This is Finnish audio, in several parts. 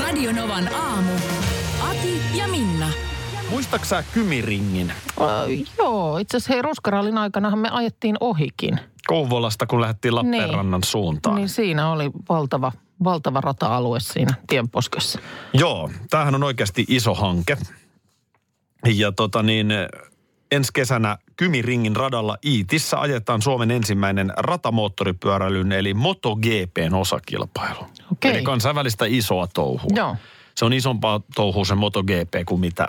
Radionovan aamu. Ati ja Minna. Muistaaksä Kymiringin Äh, joo, itse asiassa hei, Ruskarallin aikanahan me ajettiin ohikin. Kouvolasta, kun lähdettiin Lappeenrannan suuntaan? Niin siinä oli valtava, valtava rata-alue siinä tienposkessa. Joo, tämähän on oikeasti iso hanke. Ja tota niin, ensi kesänä Kymiringin radalla Iitissä ajetaan Suomen ensimmäinen ratamoottoripyöräilyn eli MotoGPn osakilpailu. Okei. Eli kansainvälistä isoa touhua. Joo, Se on isompaa touhua se MotoGP kuin mitä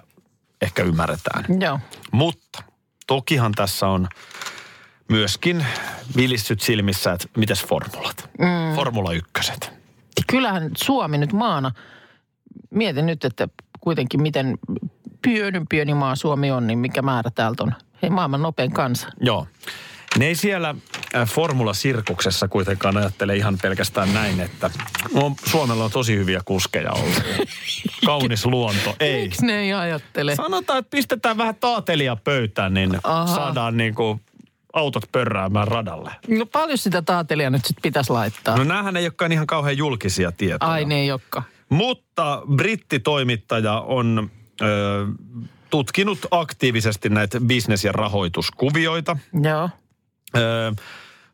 ehkä ymmärretään. joo. Mutta tokihan tässä on myöskin vilissyt silmissä, että mites formulat? Mm. Formula ykköset. Kyllähän Suomi nyt maana, mietin nyt, että kuitenkin miten pieni pieni maa Suomi on, niin mikä määrä täältä on. Maailman nopein kansa. Joo. Ne ei siellä äh, Formula-sirkuksessa kuitenkaan ajattele ihan pelkästään näin, että no, Suomella on tosi hyviä kuskeja ollut. Kaunis luonto. Ei. Miksi ne ei ajattele? Sanotaan, että pistetään vähän taatelia pöytään, niin Aha. saadaan niinku autot pörräämään radalle. No paljon sitä taatelia nyt sitten pitäisi laittaa. No näähän ei olekaan ihan kauhean julkisia tietoja. Ai ne ei olekaan. Mutta brittitoimittaja on ö, tutkinut aktiivisesti näitä bisnes- ja rahoituskuvioita. Joo. Ö,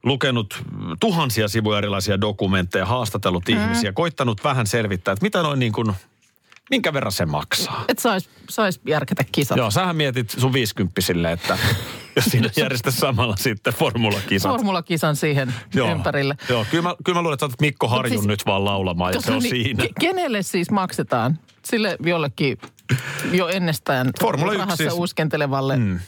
lukenut tuhansia sivuja erilaisia dokumentteja, haastatellut mm. ihmisiä, koittanut vähän selvittää, että mitä noin niin kuin, minkä verran se maksaa. Et sais, sais järkätä kisat. Joo, sähän mietit sun viisikymppisille, että jos siinä järjestä samalla sitten formulakisat. Formulakisan siihen ympärille. Joo, kyllä mä, kyllä mä luulen, että Mikko Harjun siis- nyt vaan laulamaan ja se on niin, siinä. ke- Kenelle siis maksetaan? Sille jollekin jo ennestään Formula rahassa siis. uskentelevalle. Mm.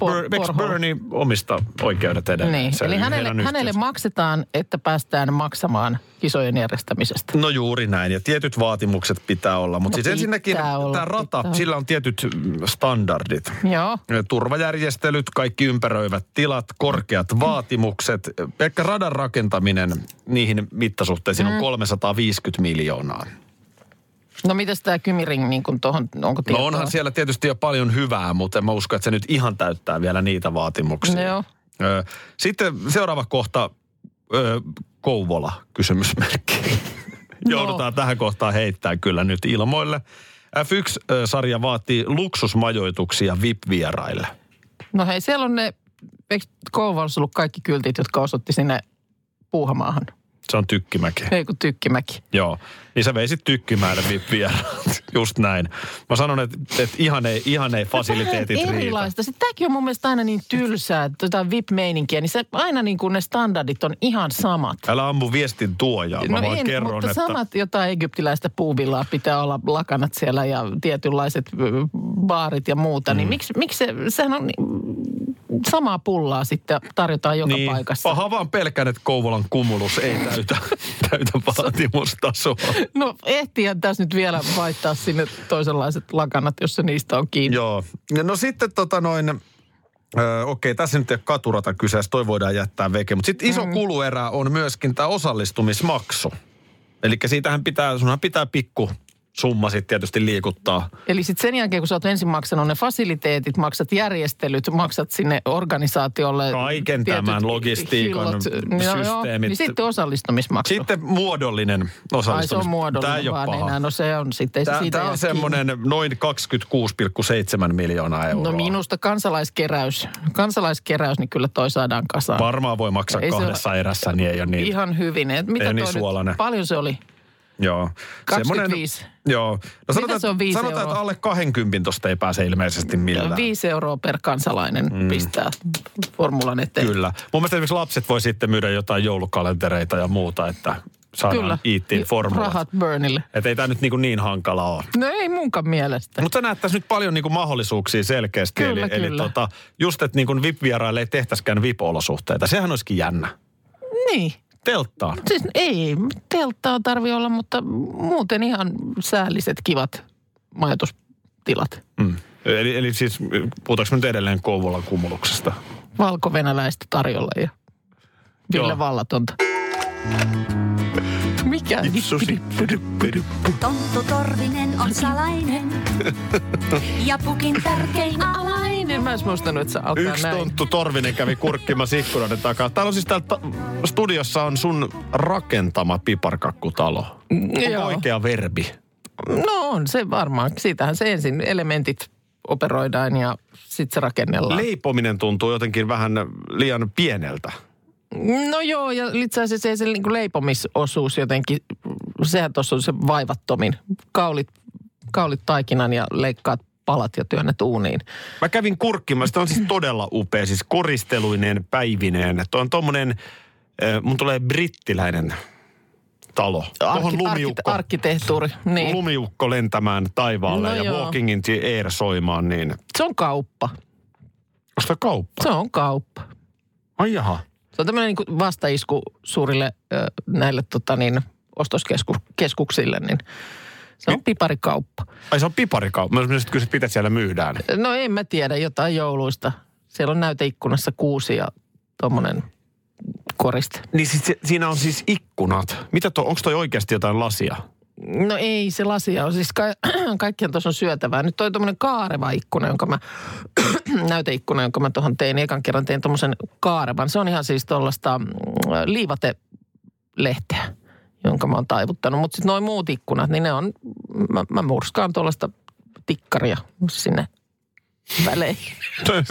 Porhola. Bernie omista oikeudet edelleen? Niin. Se Eli hänelle, hänelle maksetaan, että päästään maksamaan kisojen järjestämisestä. No juuri näin, ja tietyt vaatimukset pitää olla. Mutta No siis ensinnäkin olla, tämä rata, pitää sillä on tietyt mm, standardit. Joo. Turvajärjestelyt, kaikki ympäröivät tilat, korkeat vaatimukset. Pelkkä radan rakentaminen niihin mittasuhteisiin Mm. on 350 miljoonaa. No mitäs tämä Kymiring, niin kuin tuohon, onko No tietoa? onhan siellä tietysti jo paljon hyvää, mutta en mä usko, että se nyt ihan täyttää vielä niitä vaatimuksia. Joo. Ö, Sitten seuraava kohta, Kouvola, kysymysmerkki. Joudutaan tähän kohtaan heittää kyllä nyt ilmoille. F1-sarja vaatii luksusmajoituksia VIP-vieraille. No hei, siellä on ne, eikö Kouvolassa ollut kaikki kyltit, jotka osoitti sinne Puuhamaahan? Se on tykkimäki. Ei kun Tykkimäki. Joo. Niin sä veisit tykkimäärä VIP-vieraat. Just näin. Mä sanon, että, että ihan ei, ihan ei fasiliteetit Vähän riitä. erilaista. Sitten tämäkin on mun mielestä aina niin tylsää, jotain VIP-meininkiä, niin se aina niin kuin ne standardit on ihan samat. Älä ammu viestin tuojaa. Mä vaan en, kerron, mutta että... samat jotain egyptiläistä puuvillaa pitää olla lakanat siellä ja tietynlaiset baarit ja muuta. Mm. Niin miksi, miksi se, sehän on niin- samaa pullaa sitten tarjotaan joka niin, paikassa. paha vaan pelkään, että Kouvolan kumulus ei täytä, täytä vaatimustasoa. No ehtihän tässä nyt vielä vaihtaa sinne toisenlaiset lakanat, jos se niistä on kiinni. Joo. No sitten tota noin, Öö, okei, tässä nyt ei ole katurata kyseessä, toi voidaan jättää veke. Mutta sitten iso mm. kuluerä on myöskin tämä osallistumismaksu. Eli siitähän pitää, sunhan pitää pikku summa sitten tietysti liikuttaa. Eli sitten sen jälkeen, kun sä oot ensin maksanut ne fasiliteetit, maksat järjestelyt, maksat sinne organisaatiolle... Kaiken tämän logistiikan hillot, joo, systeemit. Niin sitten osallistumismaksu. Sitten muodollinen Ai se on Tämä muodollinen ei ole vaan paha. enää. No se on sitten, ei se Tämä, siitä tämä on semmoinen noin 26,7 miljoonaa euroa. No minusta kansalaiskeräys, kansalaiskeräys, niin kyllä toi saadaan kasaan. Varmaan voi maksaa Ei se kahdessa erässä, niin ei ole niin. Ihan hyvin. Et mitä Ei niin nyt, paljon se oli? Joo. 25. joo. No sanotaan, se on viisi sanotaan että euroa? alle 20 tosta ei pääse ilmeisesti millään. Viisi euroa per kansalainen mm. pistää formulan eteen. Kyllä. Mun mielestä esimerkiksi lapset voi sitten myydä jotain joulukalentereita ja muuta, että saadaan Kyllä. iittiin formulat. Rahat Burnille. Että ei tämä nyt niin, niin hankala ole. No ei munkaan mielestä. Mutta sä näet tässä nyt paljon niin kuin mahdollisuuksia selkeästi. Kyllä, eli, eli kyllä. tota, just, että niin VIP-vieraille ei tehtäisikään VIP-olosuhteita. Sehän olisikin jännä. Niin. Telttaan. Siis ei, telttaa tarvi olla, mutta muuten ihan säälliset, kivat majoitustilat. Mm. Eli, eli siis puhutaanko nyt edelleen Kouvolan kumuluksesta? Valko-venäläistä tarjolla ja Ville. Vallatonta. Mikä? Tonttu Torvinen on salainen ja pukin tärkein Alainen. Mä en muistanut, että se alkaa Yksi näin. tonttu Torvinen kävi kurkkimassa ikkunoiden takaa. Täällä on siis täällä ta- studiossa on sun rakentama piparkakkutalo. Onko Joo. oikea verbi? No on se varmaan. Siitähän se ensin elementit operoidaan ja sitten se rakennellaan. Leipominen tuntuu jotenkin vähän liian pieneltä. No joo, ja itse asiassa ei se niin leipomisosuus jotenkin, sehän tuossa on se vaivattomin. Kaulit, kaulit taikinan ja leikkaat palat ja työnnät uuniin. Mä kävin kurkkimassa, se on siis todella upea, siis koristeluinen, päivineen. Tuo on tommonen, äh, mun tulee brittiläinen talo. Tuohon Arki- lumiukko, arkkite- arkkitehtuuri, niin. lumiukko lentämään taivaalle No ja joo. Walking in the Air soimaan, niin Se on kauppa. onko se kauppa? Se on kauppa. Ai jaha. Se on tämmöinen niin vastaisku suurille näille tota niin, ostoskeskuksille, niin se on piparikauppa. Ai se on piparikauppa. Mä olisin kysyä, että mitä siellä myydään. No en mä tiedä, jotain jouluista. Siellä on näyteikkunassa kuusi ja tuommoinen koriste. Niin siis se, siinä on siis ikkunat. Mitä to, onko toi oikeasti jotain lasia? No ei se lasia on, siis ka- kaikkien tuossa on syötävää. Nyt toi tuommoinen kaareva ikkuna, jonka mä, näyteikkuna, jonka mä tuohon tein, ekan kerran tein tuommoisen kaarevan. Se on ihan siis tuollaista mm, liivatelehteä, jonka mä oon taivuttanut. Mutta sitten noin muut ikkunat, niin ne on, mä, mä murskaan tuollaista tikkaria sinne väleihin. toi,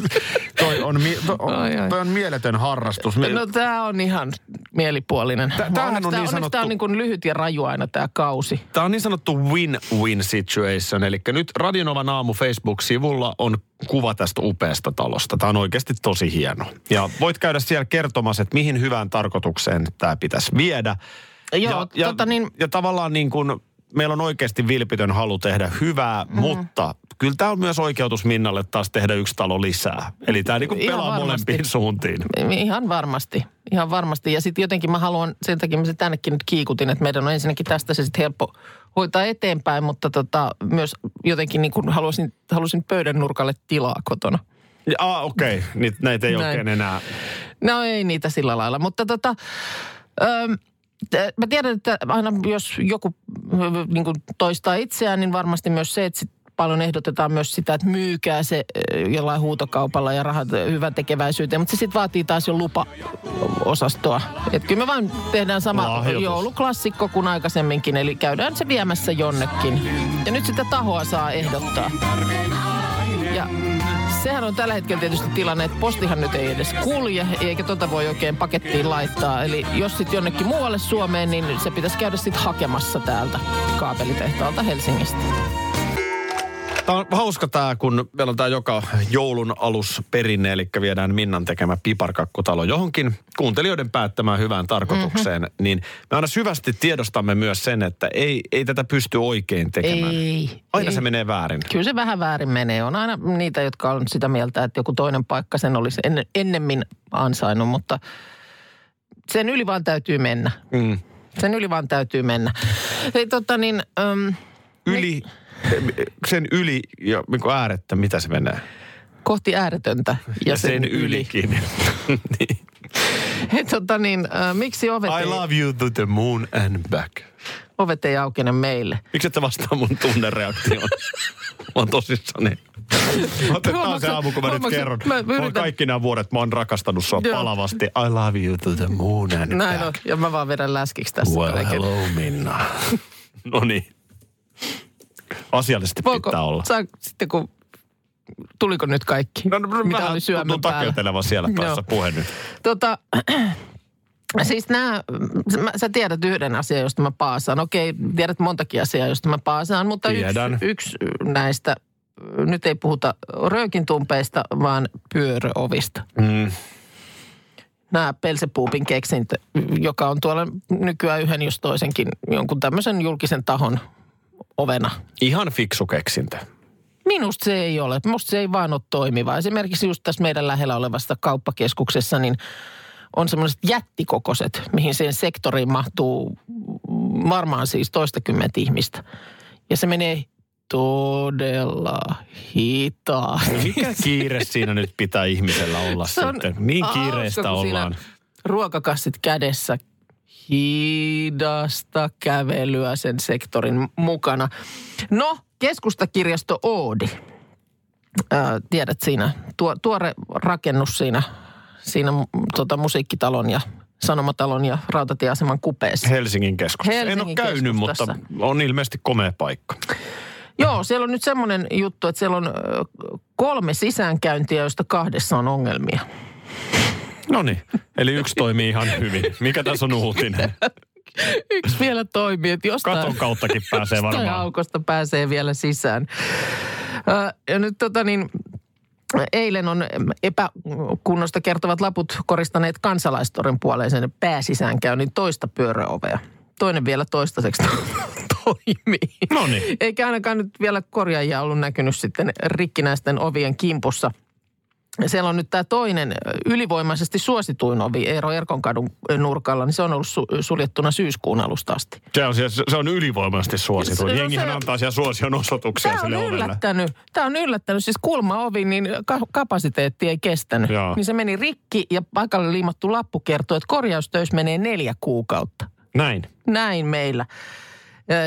toi, on, mi- to, Ai, ai. toi on mieletön harrastus. No tämä on ihan mielipuolinen. Tä- tämähän Onneksi on tää- niin onneksi sanottu- Tämä on niin kuin lyhyt ja raju aina tämä kausi. Tämä on niin sanottu win-win situation. Eli nyt Radionovan aamu Facebook-sivulla on kuva tästä upeasta talosta. Tämä on oikeasti tosi hieno. Ja voit käydä siellä kertomassa, että mihin hyvään tarkoitukseen tämä pitäisi viedä. Joo, ja, ja, tota niin, ja tavallaan niin kuin meillä on oikeasti vilpitön halu tehdä hyvää, mm. mutta kyllä tämä on myös oikeutus Minnalle taas tehdä yksi talo lisää. Eli tämä niin kuin Ihan pelaa varmasti. molempiin suuntiin. Ihan varmasti, ihan varmasti. Ja sitten jotenkin mä haluan, sen takia mä se tännekin nyt kiikutin, että meidän on ensinnäkin tästä se sitten helppo hoitaa eteenpäin, mutta tota, myös jotenkin niin kuin haluaisin, halusin pöydän nurkalle tilaa kotona. Ja, ah, okei. Okay. Niitä, näitä ei Näin. oikein enää. No ei niitä sillä lailla, mutta tota, t- mä tiedän, että aina jos joku niin kuin toistaa itseään, niin varmasti myös se, että sit paljon ehdotetaan myös sitä, että myykää se jollain huutokaupalla ja rahat hyvän tekeväisyyteen, mutta se sitten vaatii taas jo lupa-osastoa. Että kyllä me vaan tehdään sama Lahjoitus. jouluklassikko kuin aikaisemminkin, eli käydään se viemässä jonnekin. Ja nyt sitä tahoa saa ehdottaa. Ja sehän on tällä hetkellä tietysti tilanne, että postihan nyt ei edes kulje, eikä tota voi oikein pakettiin laittaa. Eli jos sitten jonnekin muualle Suomeen, niin se pitäisi käydä sitten hakemassa täältä kaapelitehtaalta Helsingistä. Tämä on hauska tämä, kun meillä on tämä joka joulun alus perinne, eli viedään Minnan tekemä piparkakkutalo johonkin kuuntelijoiden päättämään hyvään tarkoitukseen, mm-hmm. niin me aina syvästi tiedostamme myös sen, että ei, ei tätä pysty oikein tekemään. Ei. Aina ei. se menee väärin. Kyllä se vähän väärin menee. On aina niitä, jotka on sitä mieltä, että joku toinen paikka sen olisi enne, ennemmin ansainnut, mutta sen yli vaan täytyy mennä. Mm. Sen yli vaan täytyy mennä. Hei tota niin, äm, Yli, sen yli ja niin kuin äärettä, mitä se menee? kohti ääretöntä ja, sen, yli. ylikin. niin. Hei, tota niin, äh, miksi ovet I ei, love you to the moon and back. ovet ei aukene meille? Miksi et vastaa mun tunnereaktioon? mä oon tosissani. On se aamu, kun mä nyt kerron. mä Mä yritän- oon kaikki nämä vuodet, mä oon rakastanut sua Joo. palavasti. I love you to the moon and Näin on, back. ja mä vaan vedän läskiksi tässä. Well, kaiken. hello Minna. no niin. Asiallisesti Voiko, pitää olla. saa, sitten kun, tuliko nyt kaikki, No, no, mitä vähän oli syömän päällä? siellä päässä Joo. puhe nyt. Tota, siis nämä, sä tiedät yhden asian, josta mä paasaan. Okei, tiedät montakin asiaa, josta mä paasaan, mutta yksi, yksi näistä, nyt ei puhuta röökintumpeista, vaan pyöröovista. Mm. Nämä Pelsepuupin keksintö, joka on tuolla nykyään yhden jos toisenkin jonkun tämmöisen julkisen tahon ovena. Ihan fiksu keksintö. Minusta se ei ole. Minusta se ei vaan ole toimiva. Esimerkiksi just tässä meidän lähellä olevassa kauppakeskuksessa, niin on semmoiset jättikokoiset, mihin siihen sektoriin mahtuu varmaan siis toistakymmentä ihmistä. Ja se menee todella hitaasti. Mikä kiire siinä nyt pitää ihmisellä olla Se on sitten? Niin kiireistä ollaan. Ruokakassit kädessä, hidasta kävelyä sen sektorin mukana. No, keskustakirjasto Oodi. Ää, tiedät siinä, tuo, tuore rakennus siinä, siinä tota, musiikkitalon ja sanomatalon ja rautatieaseman kupeessa. Helsingin keskustassa. en ole Helsingin käynyt, mutta on ilmeisesti komea paikka. Joo, siellä on nyt semmoinen juttu, että siellä on kolme sisäänkäyntiä, joista kahdessa on ongelmia. No niin, eli yksi toimii ihan hyvin. Mikä tässä on uutinen? Yksi vielä toimii, että jostain... Katon kauttakin pääsee varmaan. aukosta pääsee vielä sisään. Ja nyt tota niin, eilen on epäkunnosta kertovat laput koristaneet kansalaistorin puoleisen pääsisäänkäynnin toista pyöräovea. Toinen vielä toistaiseksi toimii. No niin. Eikä ainakaan nyt vielä korjaajia ollut näkynyt sitten rikkinäisten ovien kimpussa. Siellä on nyt tämä toinen ylivoimaisesti suosituin ovi Eero Erkonkadun nurkalla, niin se on ollut su- suljettuna syyskuun alusta asti. Se on, siis- se on ylivoimaisesti suosittu. Se- no Jengihän se- antaa siellä suosion osoituksia Tämä on sille ovelle. yllättänyt. Tämä on yllättänyt. Siis kulmaovi, niin ka- kapasiteetti ei kestänyt. Joo. Niin se meni rikki ja paikalle liimattu lappu kertoo, että korjaustöissä menee neljä kuukautta. Näin. Näin meillä.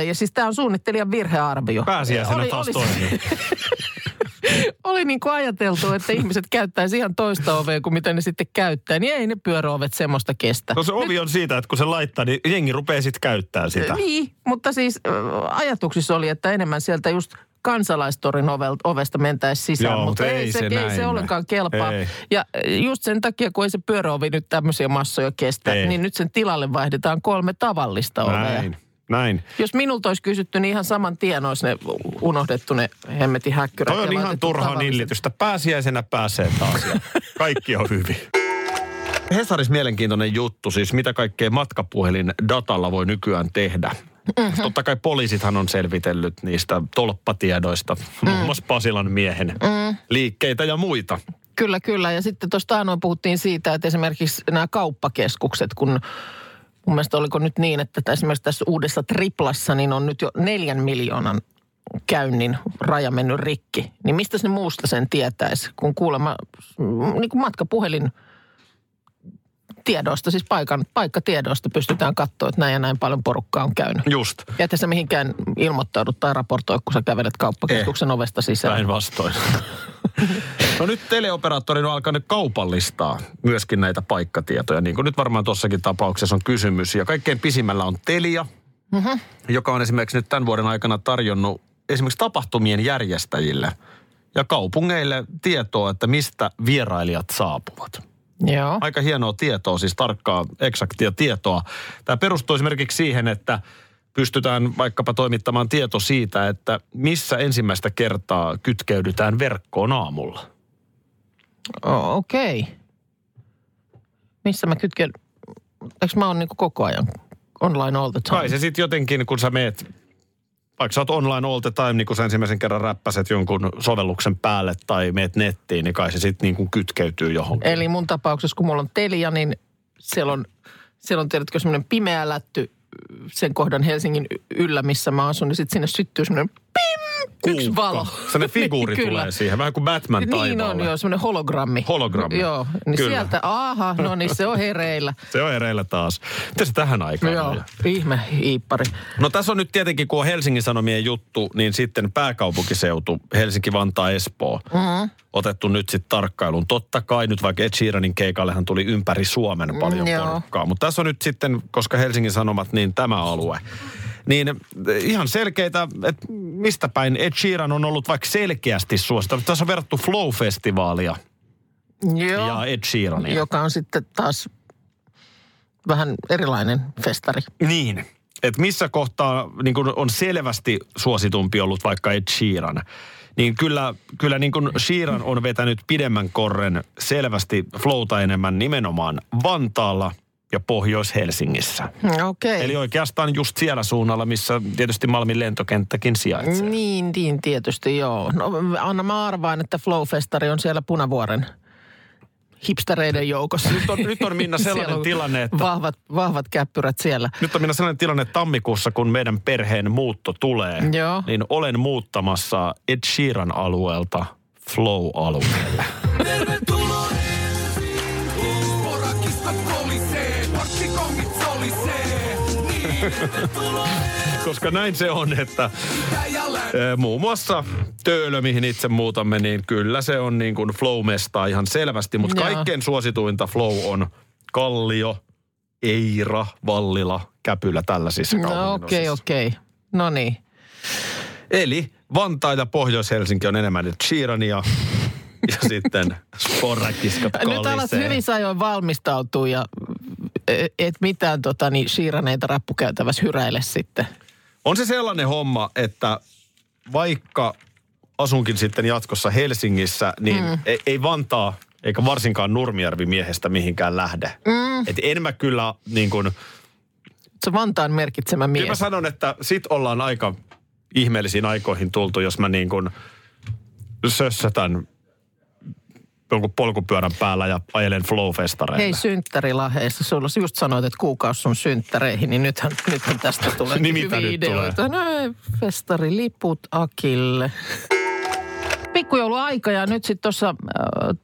Ja siis tämä on suunnittelijan virhearvio. Pääsiäisenä Oli- taas oli- toimii. Oli niin kuin ajateltu, että ihmiset käyttäisi ihan toista ovea kuin mitä ne sitten käyttää. Niin ei ne pyöräovet semmoista kestä. No se ovi on siitä, että kun se laittaa, niin jengi rupeaa sitten käyttää sitä. Niin, mutta siis ajatuksissa oli, että enemmän sieltä just kansalaistorin ovesta mentäisiin sisään, Joo, mutta ei, ei se, se ei näin se ollenkaan kelpaa. Ei. Ja just sen takia, kun ei se pyöräovi nyt tämmöisiä massoja kestä, Ei. niin nyt sen tilalle vaihdetaan kolme tavallista ovea. Näin. Jos minulta olisi kysytty, niin ihan saman tien olisi ne unohdettu ne hemmetin häkkyrät. Toi on ihan turhaa tavalliset. nillitystä. Pääsiäisenä pääsee taas ja kaikki on hyvin. Hesaris mielenkiintoinen juttu, siis mitä kaikkea matkapuhelin datalla voi nykyään tehdä. Mm-hmm. Totta kai poliisithan on selvitellyt niistä tolppatiedoista, mm. muun muassa Pasilan miehen mm. liikkeitä ja muita. Kyllä, kyllä. Ja sitten tuosta anoin puhuttiin siitä, että esimerkiksi nämä kauppakeskukset, kun mun mielestä oliko nyt niin, että esimerkiksi tässä uudessa triplassa, niin on nyt jo neljän miljoonan käynnin raja mennyt rikki. Niin mistä ne muusta sen tietäisi, kun kuulemma mm, niin kuin matkapuhelin tiedoista, siis paikan, paikkatiedoista pystytään katsoa, että näin ja näin paljon porukkaa on käynyt. Just, Ja että sä mihinkään ilmoittaudu tai raportoi, kun sä kävelet kauppakeskuksen ovesta sisään. päinvastoin. no nyt teleoperaattori on alkanut kaupallistaa myöskin näitä paikkatietoja, niin kuin nyt varmaan tuossakin tapauksessa on kysymys. Ja kaikkein pisimmällä on Telia, mm-hmm. joka on esimerkiksi nyt tämän vuoden aikana tarjonnut esimerkiksi tapahtumien järjestäjille ja kaupungeille tietoa, että mistä vierailijat saapuvat. Joo. Aika hienoa tietoa, siis tarkkaa, eksaktia tietoa. Tämä perustuu esimerkiksi siihen, että pystytään vaikkapa toimittamaan tieto siitä, että missä ensimmäistä kertaa kytkeydytään verkkoon aamulla. Oh, Okei. Okay. Missä mä kytken? Eikö mä oon niin koko ajan online all the time? Kai se sitten jotenkin, kun sä meet, vaikka sä oot online all the time, niin kun sä ensimmäisen kerran räppäset jonkun sovelluksen päälle tai meet nettiin, niin kai se sitten niin kuin kytkeytyy johonkin. Eli mun tapauksessa, kun mulla on Telia, niin siellä on, siellä on tiedätkö, semmoinen pimeä lätty sen kohdan Helsingin yllä, missä mä asun, niin sitten sinne syttyy semmoinen yksi valo. Sellainen figuuri Kyllä. tulee siihen, vähän kuin Batman Niin on, taivaalle. joo, semmoinen hologrammi. Hologrammi. Joo, niin Kyllä. sieltä, aha, no niin se on hereillä. Se on ereillä taas. Miten se tähän aikaan Joo, on? ihme hiippari. No tässä on nyt tietenkin, kun on Helsingin Sanomien juttu, niin sitten pääkaupunkiseutu, Helsinki, Vantaa, Espoo, mm-hmm. otettu nyt sitten tarkkailuun. Totta kai nyt vaikka Ed Sheeranin keikallehan tuli ympäri Suomen paljon Mm, porukkaa. Mutta tässä on nyt sitten, koska Helsingin Sanomat, niin tämä alue. Niin eh, ihan selkeitä, että mistä päin Ed Sheeran on ollut vaikka selkeästi suosittu. Tässä on verrattu Flow-festivaalia Joo, ja Ed Sheerania. joka on sitten taas vähän erilainen festari. Niin. Että missä kohtaa niin kun on selvästi suositumpi ollut vaikka Ed Sheeran, niin kyllä, kyllä niin kun Sheeran on vetänyt pidemmän korren selvästi flowta enemmän nimenomaan Vantaalla ja Pohjois-Helsingissä. Okei. Eli oikeastaan just siellä suunnalla, missä tietysti Malmin lentokenttäkin sijaitsee. Niin, niin, tietysti joo. No, anna mä arvaan, että Flow-festari on siellä Punavuoren hipstereiden joukossa. Nyt on, nyt on Minna sellainen Siellä on tilanne, että... Vahvat, vahvat käppyrät siellä. Nyt on minä sellainen tilanne, että tammikuussa, kun meidän perheen muutto tulee, Joo. niin olen muuttamassa Ed Sheeran alueelta Flow-alueelle. Tervetuloa Koska näin se on, että eh, muun muassa Töölö, mihin itse muutamme, niin kyllä se on niin kuin Flow-mestaa ihan selvästi. Mutta kaikkein suosituinta Flow on Kallio, Eira, Vallila, Käpylä, tällaisissa No okei, osissa. okei. No niin. Eli Vantaa ja Pohjois-Helsinki on enemmän nyt Sheerania ja sitten Sporakiskat Nyt alat hyvin ajoin valmistautua ja et mitään tota, niin, siiraneita rappukäytävässä hyräile sitten. On se sellainen homma, että vaikka asunkin sitten jatkossa Helsingissä, niin mm. ei, ei Vantaa eikä varsinkaan Nurmijärvi miehestä mihinkään lähde. Mm. Et en mä kyllä niin kuin, Se Vantaan merkitsemä kyllä mä mies. sanon, että sit ollaan aika ihmeellisiin aikoihin tultu, jos mä niin kuin sössötän jonkun polkupyörän päällä ja ajelen flow-festareille. Hei synttärilaheissa, sulla just sanoit, että kuukausi sun synttäreihin, niin nythän, nythän tästä tulee Niin hyviä ideoita. No ei, festariliput Akille. Pikkujouluaika ja nyt sitten tuossa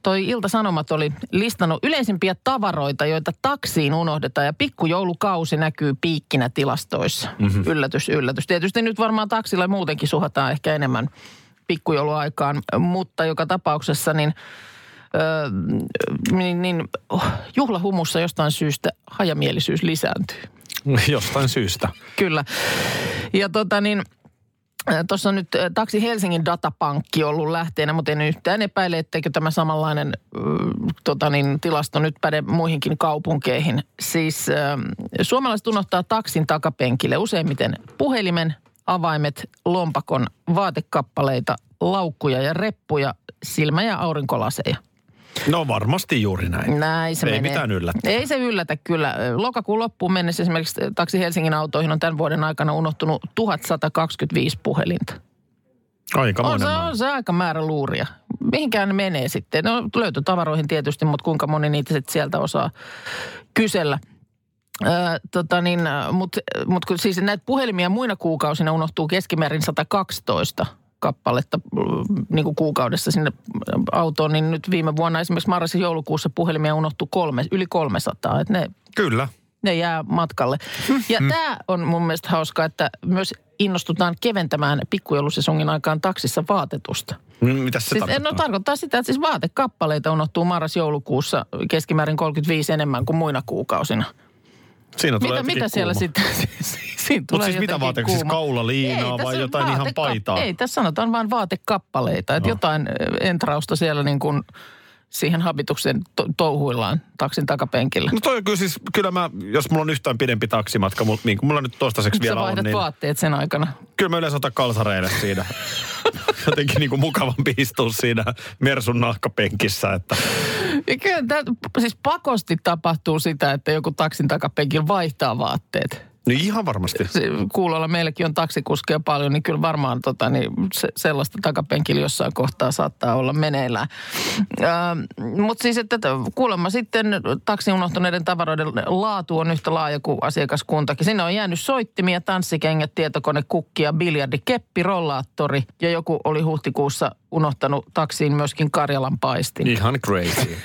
toi Ilta-Sanomat oli listannut yleisimpiä tavaroita, joita taksiin unohdetaan ja pikkujoulukausi näkyy piikkinä tilastoissa. Mm-hmm. Yllätys, yllätys. Tietysti nyt varmaan taksilla muutenkin suhataan ehkä enemmän pikkujouluaikaan, mutta joka tapauksessa niin Öö, niin, niin oh, juhlahumussa jostain syystä hajamielisyys lisääntyy. Jostain syystä. Kyllä. Ja tota niin, tuossa on nyt Taksi Helsingin datapankki ollut lähteenä, mutta en yhtään epäile, etteikö tämä samanlainen tota niin, tilasto nyt päde muihinkin kaupunkeihin. Siis suomalaiset unohtaa taksin takapenkille useimmiten puhelimen, avaimet, lompakon, vaatekappaleita, laukkuja ja reppuja, silmä- ja aurinkolaseja. No varmasti juuri näin. Näin se Ei menee. mitään yllättävää. Ei se yllätä kyllä. Lokakuun loppuun mennessä esimerkiksi Taksi Helsingin autoihin on tämän vuoden aikana unohtunut 1125 puhelinta. Aika On se, on se aika määrä luuria. Mihinkään ne menee sitten? No löytyy tavaroihin tietysti, mutta kuinka moni niitä sitten sieltä osaa kysellä. Öö, tota niin, mutta mut siis näitä puhelimia muina kuukausina unohtuu keskimäärin 112 kappaletta mm, niin kuin kuukaudessa sinne autoon, niin nyt viime vuonna esimerkiksi marras- ja joulukuussa puhelimia unohtui kolme, yli 300. Että ne, Kyllä. ne jää matkalle. Ja tämä on mun mielestä hauskaa, että myös innostutaan keventämään pikkujoulusesongin aikaan taksissa vaatetusta. Mitä se Siis, tarkoittaa? no tarkoittaa sitä, että siis vaatekappaleita unohtuu marras-joulukuussa keskimäärin 35 enemmän kuin muina kuukausina. Siinä tulee Mitä, siellä sitten? Siinä tulee siis mitä vaatteita? Siis kaulaliinaa vai tässä jotain ihan vaatekap- paitaa? Ei, tässä sanotaan vain vaatekappaleita. Että No. jotain entrausta siellä niin kuin siihen habituksen to- touhuillaan taksin takapenkillä. No toi on kyllä siis, kyllä mä, jos mulla on yhtään pidempi taksimatka, mutta niin kuin mulla nyt toistaiseksi Sä vielä on, vaihdat niin vaatteet sen aikana. kyllä mä yleensä otan kalsareille siinä. Jotenkin niin kuin mukavampi istua siinä Mersun nahkapenkissä, että kyllä tää, siis pakosti tapahtuu sitä, että joku taksin takapenkillä vaihtaa vaatteet. No ihan varmasti. se, kuulolla meilläkin on taksikuskeja paljon, niin kyllä varmaan tota, niin se, sellaista takapenkillä jossain kohtaa saattaa olla meneillään. Mutta siis, että kuulemma sitten taksin unohtuneiden tavaroiden laatu on yhtä laaja kuin asiakaskuntakin. Sinne on jäänyt soittimia, tanssikengät, tietokone, kukkia, biljardi, keppi, rollaattori ja joku oli huhtikuussa unohtanut taksiin myöskin Karjalan paistin. Ihan crazy.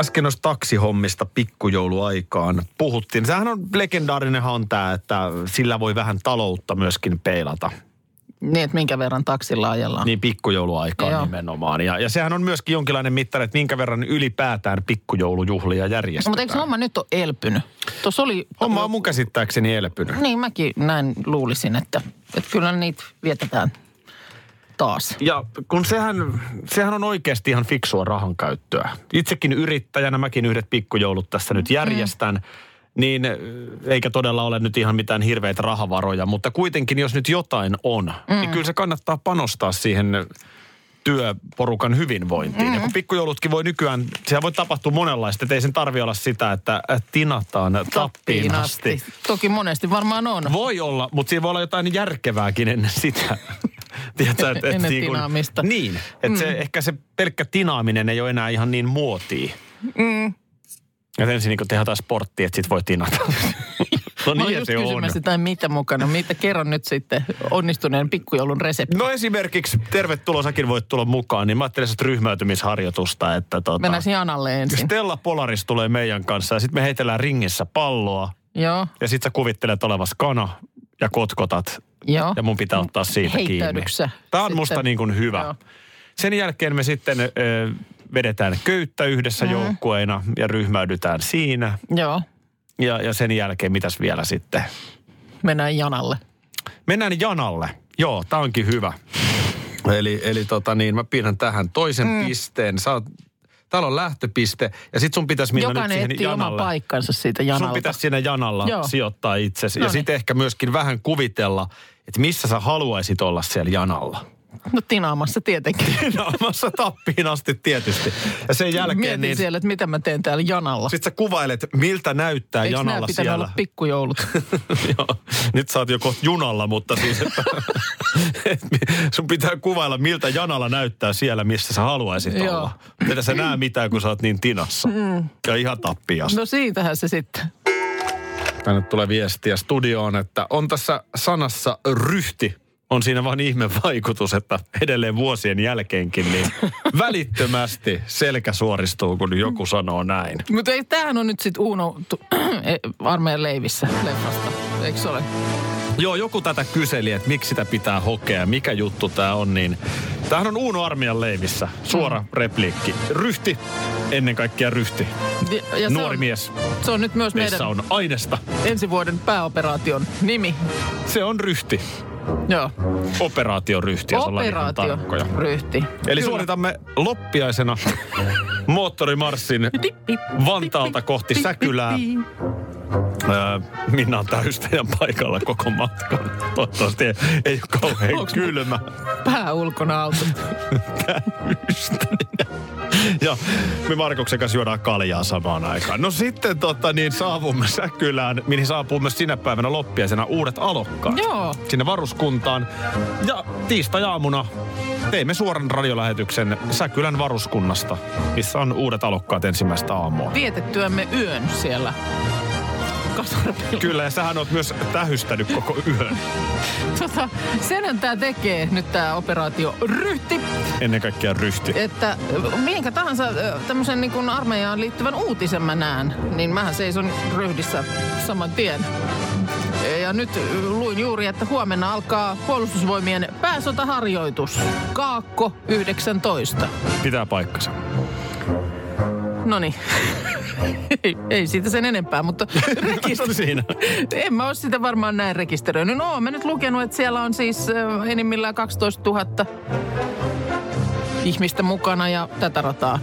Äsken noista taksihommista pikkujouluaikaan puhuttiin. Sehän on legendaarinenhan on tämä, että sillä voi vähän taloutta myöskin peilata. Niin, että minkä verran taksilla ajellaan. Niin pikkujouluaikaan Joo. nimenomaan. Ja, ja sehän on myöskin jonkinlainen mittari, että minkä verran ylipäätään pikkujoulujuhlia No, järjestetään. mutta eikö homma nyt ole elpynyt? Tuossa oli... Homma on mun käsittääkseni elpynyt. Niin, mäkin näin luulisin, että, että kyllä niitä vietetään taas. Ja kun sehän, sehän on oikeasti ihan fiksua rahan käyttöä. Itsekin yrittäjänä, mäkin yhdet pikkujoulut tässä nyt järjestän. Niin eikä todella ole nyt ihan mitään hirveitä rahavaroja, mutta kuitenkin jos nyt jotain on, mm. niin kyllä se kannattaa panostaa siihen työporukan hyvinvointiin. Mm. Ja kun pikkujoulutkin voi nykyään, sehän voi tapahtua monenlaista, että ei sen tarvi olla sitä, että tinataan tappiin asti. Toki monesti varmaan on. Voi olla, mutta siinä voi olla jotain järkevääkin ennen sitä. Tiedätkö, että, Ennen niin, tinaamista. niin, että mm. se, ehkä se pelkkä tinaaminen ei ole enää ihan niin muotia. Mm. Että ensin niin tehdään sporttia, että sit voi tinata. no Mä niin just se on. kysymässä sitä, mitä mukana. Mitä kerron nyt sitten onnistuneen pikkujoulun resepti. No esimerkiksi, tervetuloa, säkin voit tulla mukaan, niin mä ajattelin sellaista ryhmäytymisharjoitusta, että tota, Mennään Janalle ensin. Stella Polaris tulee meidän kanssa ja sitten me heitellään ringissä palloa Joo, ja sitten sä kuvittelet olevas kana ja kotkotat joo. ja mun pitää ottaa siitä kiinni. Tämä on sitten? musta niin kuin hyvä. Joo. Sen jälkeen me sitten ö, vedetään köyttä yhdessä mm. joukkueina ja ryhmäydytään siinä. Joo, Ja, ja sen jälkeen mitäs vielä sitten? mennään Janalle. Mennään Janalle. Joo, tää onkin hyvä. Eli, eli tota niin, mä pidän tähän toisen mm. pisteen. Sä oot, täällä on lähtöpiste ja sit sun pitäisi mennä nyt Jokainen siihen etsii oman Janalle. paikkansa siitä Sun Janalta. pitäisi siinä janalla Joo. sijoittaa itsesi. Ja Noniin. sitten ehkä myöskin vähän kuvitella, että missä sä haluaisit olla siellä janalla. No tinaamassa tietenkin. Naamassa tappiin asti tietysti. Ja sen jälkeen Mietin niin... siellä, että mitä mä teen täällä Janalla. Sitten sä kuvailet, miltä näyttää Eikö janalla pitänyt siellä. olla pikkujoulut? Joo. Nyt sä oot jo kohta junalla, mutta siis, että, et sun pitää kuvailla, miltä janalla näyttää siellä, missä sä haluaisit Joo. olla. Mitä sä näe mitään, kun sä oot niin tinassa. Mm. Ja ihan tappiasta. No siitähän se sitten. Tänne tulee viestiä studioon, että on tässä sanassa ryhti. On siinä vaan ihme vaikutus, että edelleen vuosien jälkeenkin niin välittömästi selkä suoristuu, kun joku sanoo näin. Mutta ei, tämähän on nyt sitten Uuno tu- e, armeijan leivissä leffasta, eikö se ole? Joo, joku tätä kyseli, että miksi sitä pitää hokea, mikä juttu tämä on, niin tämähän on Uuno Armian leivissä. Suora repliikki. Ryhti, ennen kaikkea ryhti. Ja, ja se Nuori on, mies, Se on nyt myös meidän meissä on ainesta. ensi vuoden pääoperaation nimi. Se on ryhti. Joo. Operaatio ryhti, jos Operaatio ryhti. Eli Kyllä. suoritamme loppiaisena moottorimarssin Vantaalta kohti Säkylää. Minna on täystäjän paikalla koko matkan. Toivottavasti ei, ei ole kauhean Onks- kylmä. Pää ulkona auto. Ja me Markuksen kanssa juodaan kaljaa samaan aikaan. No sitten tota, niin saavumme Säkylään, mihin saapuu myös sinä päivänä loppiaisena uudet alokkaat. Joo. Sinne varuskuntaan. Ja tiistai-aamuna teimme suoran radiolähetyksen Säkylän varuskunnasta, missä on uudet alokkaat ensimmäistä aamua. Vietettyämme yön siellä kasarmilla. Kyllä, ja sähän oot myös tähystänyt koko yön. Tota, senhän tämä tekee nyt tämä operaatio ryhti, Ennen kaikkea ryhti. että minkä tahansa tämmöisen niin armeijaan liittyvän uutisen mä näen, niin mähän seison ryhdissä saman tien. Ja nyt luin juuri, että huomenna alkaa puolustusvoimien pääsotaharjoitus. Kaakko 19. Pitää paikkansa. No niin. ei, ei siitä sen enempää, mutta oli siinä. en mä ole sitä varmaan näin rekisteröinyt. No, mä nyt lukenut, että siellä on siis enimmillään 12 000 ihmistä mukana ja tätä rataa.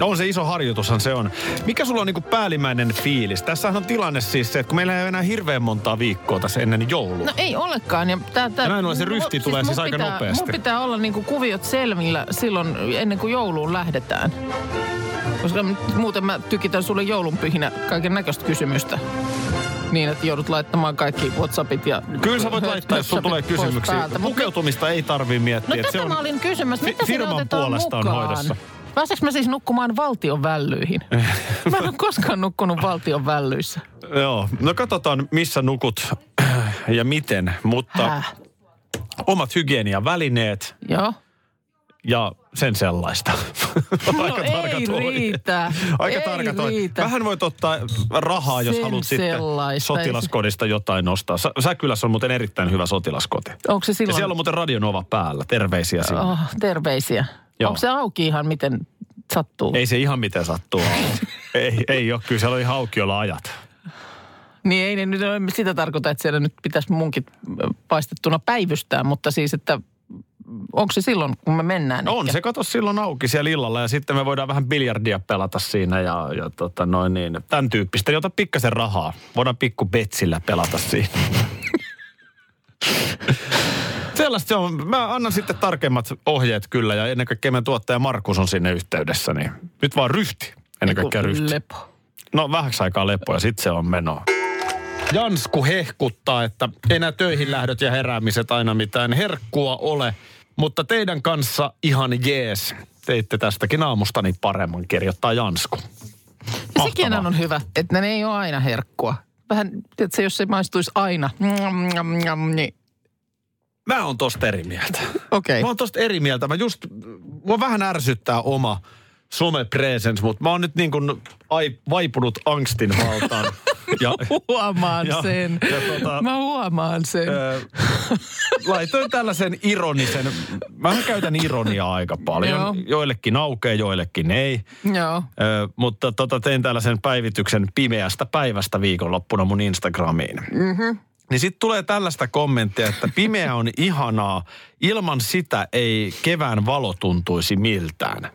On se iso harjoitushan se on. Mikä sulla on niinku päällimmäinen fiilis? Tässähän on tilanne siis se, että kun meillä ei ole enää hirveän montaa viikkoa tässä ennen joulua. No ei olekaan. Ja, tää, tää, Ja näin ollen se ryhti mun- tulee mun siis aika pitää, nopeasti. Mun pitää olla niinku kuviot selvillä silloin ennen kuin jouluun lähdetään. Koska muuten mä tykitän sulle joulunpyhinä kaiken näköistä kysymystä. Niin, että joudut laittamaan kaikki Whatsappit ja... Kyllä sä voit laittaa, jos sulla tulee kysymyksiä. Pukeutumista ei tarvii miettiä. No tätä mä olin kysymässä, mitä firman puolesta on mukaan? hoidossa. Pääseekö mä siis nukkumaan valtion vällyihin? mä en ole koskaan nukkunut valtion vällyissä. Joo, no katsotaan missä nukut ja miten, mutta Häh? omat hygieniavälineet Joo. Ja sen sellaista. No ei riitä. Aika Ei tarkat riitä. Vähän voit ottaa rahaa, jos Sen haluat sitten sellaista. sotilaskodista jotain nostaa. Sä, Säkylässä on muuten erittäin hyvä sotilaskoti. Onko se Ja silloin... siellä on muuten Radionova päällä. Terveisiä sinne. Oh, terveisiä. Joo. Onko se auki ihan miten sattuu? Ei se ihan miten sattuu. ei, ei ole. Kyllä siellä on ihan aukiolla ajat. Niin ei, niin nyt sitä tarkoita, että siellä nyt pitäisi munkin paistettuna päivystää, mutta siis, että onko se silloin, kun me mennään? No on ehkä? se kato silloin auki siellä illalla ja sitten me voidaan vähän biljardia pelata siinä ja, ja tota noin niin, tämän tyyppistä. Jota pikkasen rahaa. Voidaan pikku betsillä pelata siinä. Sellaista se on. Mä annan sitten tarkemmat ohjeet kyllä ja ennen kaikkea meidän tuottaja Markus on sinne yhteydessä. Niin nyt vaan ryhti. Ennen kaikkea ryhti. Lepo. No vähäksi aikaa lepo ja sitten se on menoa. Jansku hehkuttaa, että enää töihin lähdöt ja heräämiset aina mitään herkkua ole, mutta teidän kanssa ihan jees. Teitte tästäkin aamustani paremman, kirjoittaa Jansku. Ja sekin on hyvä, että ne ei ole aina herkkua. Vähän, että jos se maistuisi aina, njam, njam, njam, niin Mä oon tosta eri mieltä. okei. Mä oon tosta eri mieltä. Mä just, mua vähän ärsyttää oma some presence, mutta mä oon nyt niin kuin ai, vaipunut angstin valtaan. ja, Huomaan Ja- sen. ja tota- Mä huomaan sen. ö, laitoin tällaisen ironisen, mä käytän ironiaa aika paljon. Joo. Joillekin aukeaa, joillekin ei. Joo. Ö, mutta tota, tein tällaisen päivityksen pimeästä päivästä viikonloppuna mun Instagramiin. Mm-hmm. Niin sitten tulee tällaista kommenttia, että pimeä on ihanaa, ilman sitä ei kevään valo tuntuisi miltään.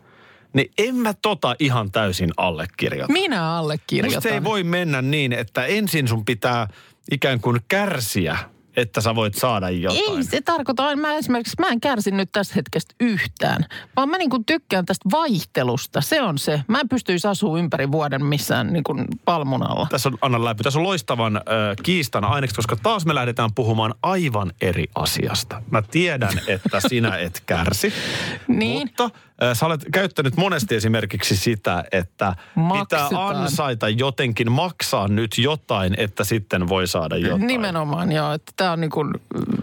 Niin en mä tota ihan täysin allekirjoita. Minä allekirjoitan. Musta ei voi mennä niin, että ensin sun pitää ikään kuin kärsiä, että sä voit saada jotain. Ei se tarkoita, mä esimerkiksi, mä en kärsi nyt tästä hetkestä yhtään, vaan mä niin kuin tykkään tästä vaihtelusta. Se on se. Mä en pystyisi asua ympäri vuoden missään niin kuin palmun alla. Tässä on, anna läpi, tässä on loistavan äh, kiistan aineksi, koska taas me lähdetään puhumaan aivan eri asiasta. Mä tiedän, että sinä et kärsi, Niin. mutta sä olet käyttänyt monesti esimerkiksi sitä, että pitää Maksetaan. ansaita jotenkin, maksaa nyt jotain, että sitten voi saada jotain. Nimenomaan, joo. Että tää on niin kuin,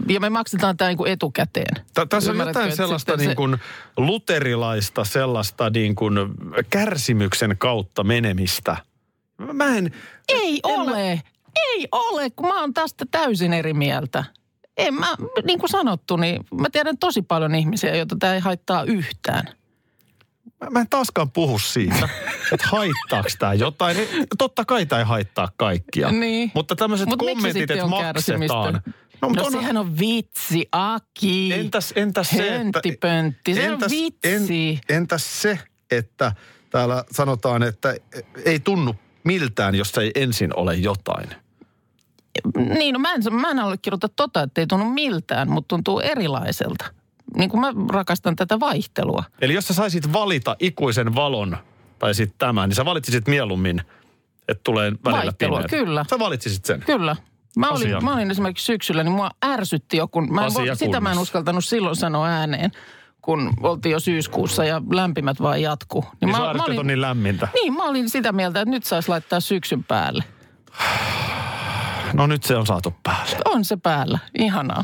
ja me maksetaan tämä niin etukäteen. Tä- Tässä on jotain sellaista se- niin kuin luterilaista sellaista niin kuin kärsimyksen kautta menemistä. Mä en... Ei en ole. Ei ole, kun mä oon tästä täysin eri mieltä. En mä, niin kuin sanottu, niin mä tiedän tosi paljon ihmisiä, joita tämä ei haittaa yhtään. Mä, mä en taaskaan puhu siitä, että haittaako tämä jotain. Ei, Totta kai tämä ei haittaa kaikkia. Niin. Mutta tämmöiset Mut kommentit, että maksetaan. kärsimistä? No, No, on- sehän on vitsi, Aki. Entäs, entäs se, että... Se on vitsi. entäs se, että täällä sanotaan, että ei tunnu miltään, jos ei ensin ole jotain. Niin, no mä en, mä en allekirjoita tota, että ei tunnu miltään, mutta tuntuu erilaiselta. Niin kuin mä rakastan tätä vaihtelua. Eli jos sä saisit valita ikuisen valon tai sitten tämän, niin sä valitsisit mieluummin, että tulee välillä Vaihtelua, pimeätä. kyllä. Sä valitsisit sen. Kyllä. Mä olin, Asia. mä olin esimerkiksi syksyllä, niin mua ärsytti jo, kun mä en, voi, sitä mä en uskaltanut silloin sanoa ääneen, kun oltiin jo syyskuussa ja lämpimät vaan jatku. Niin mä, sä ärsytät, olin, on niin lämmintä. niin, mä olin sitä mieltä, että nyt saisi laittaa syksyn päälle. No nyt se on saatu päälle. On se päällä. Ihanaa.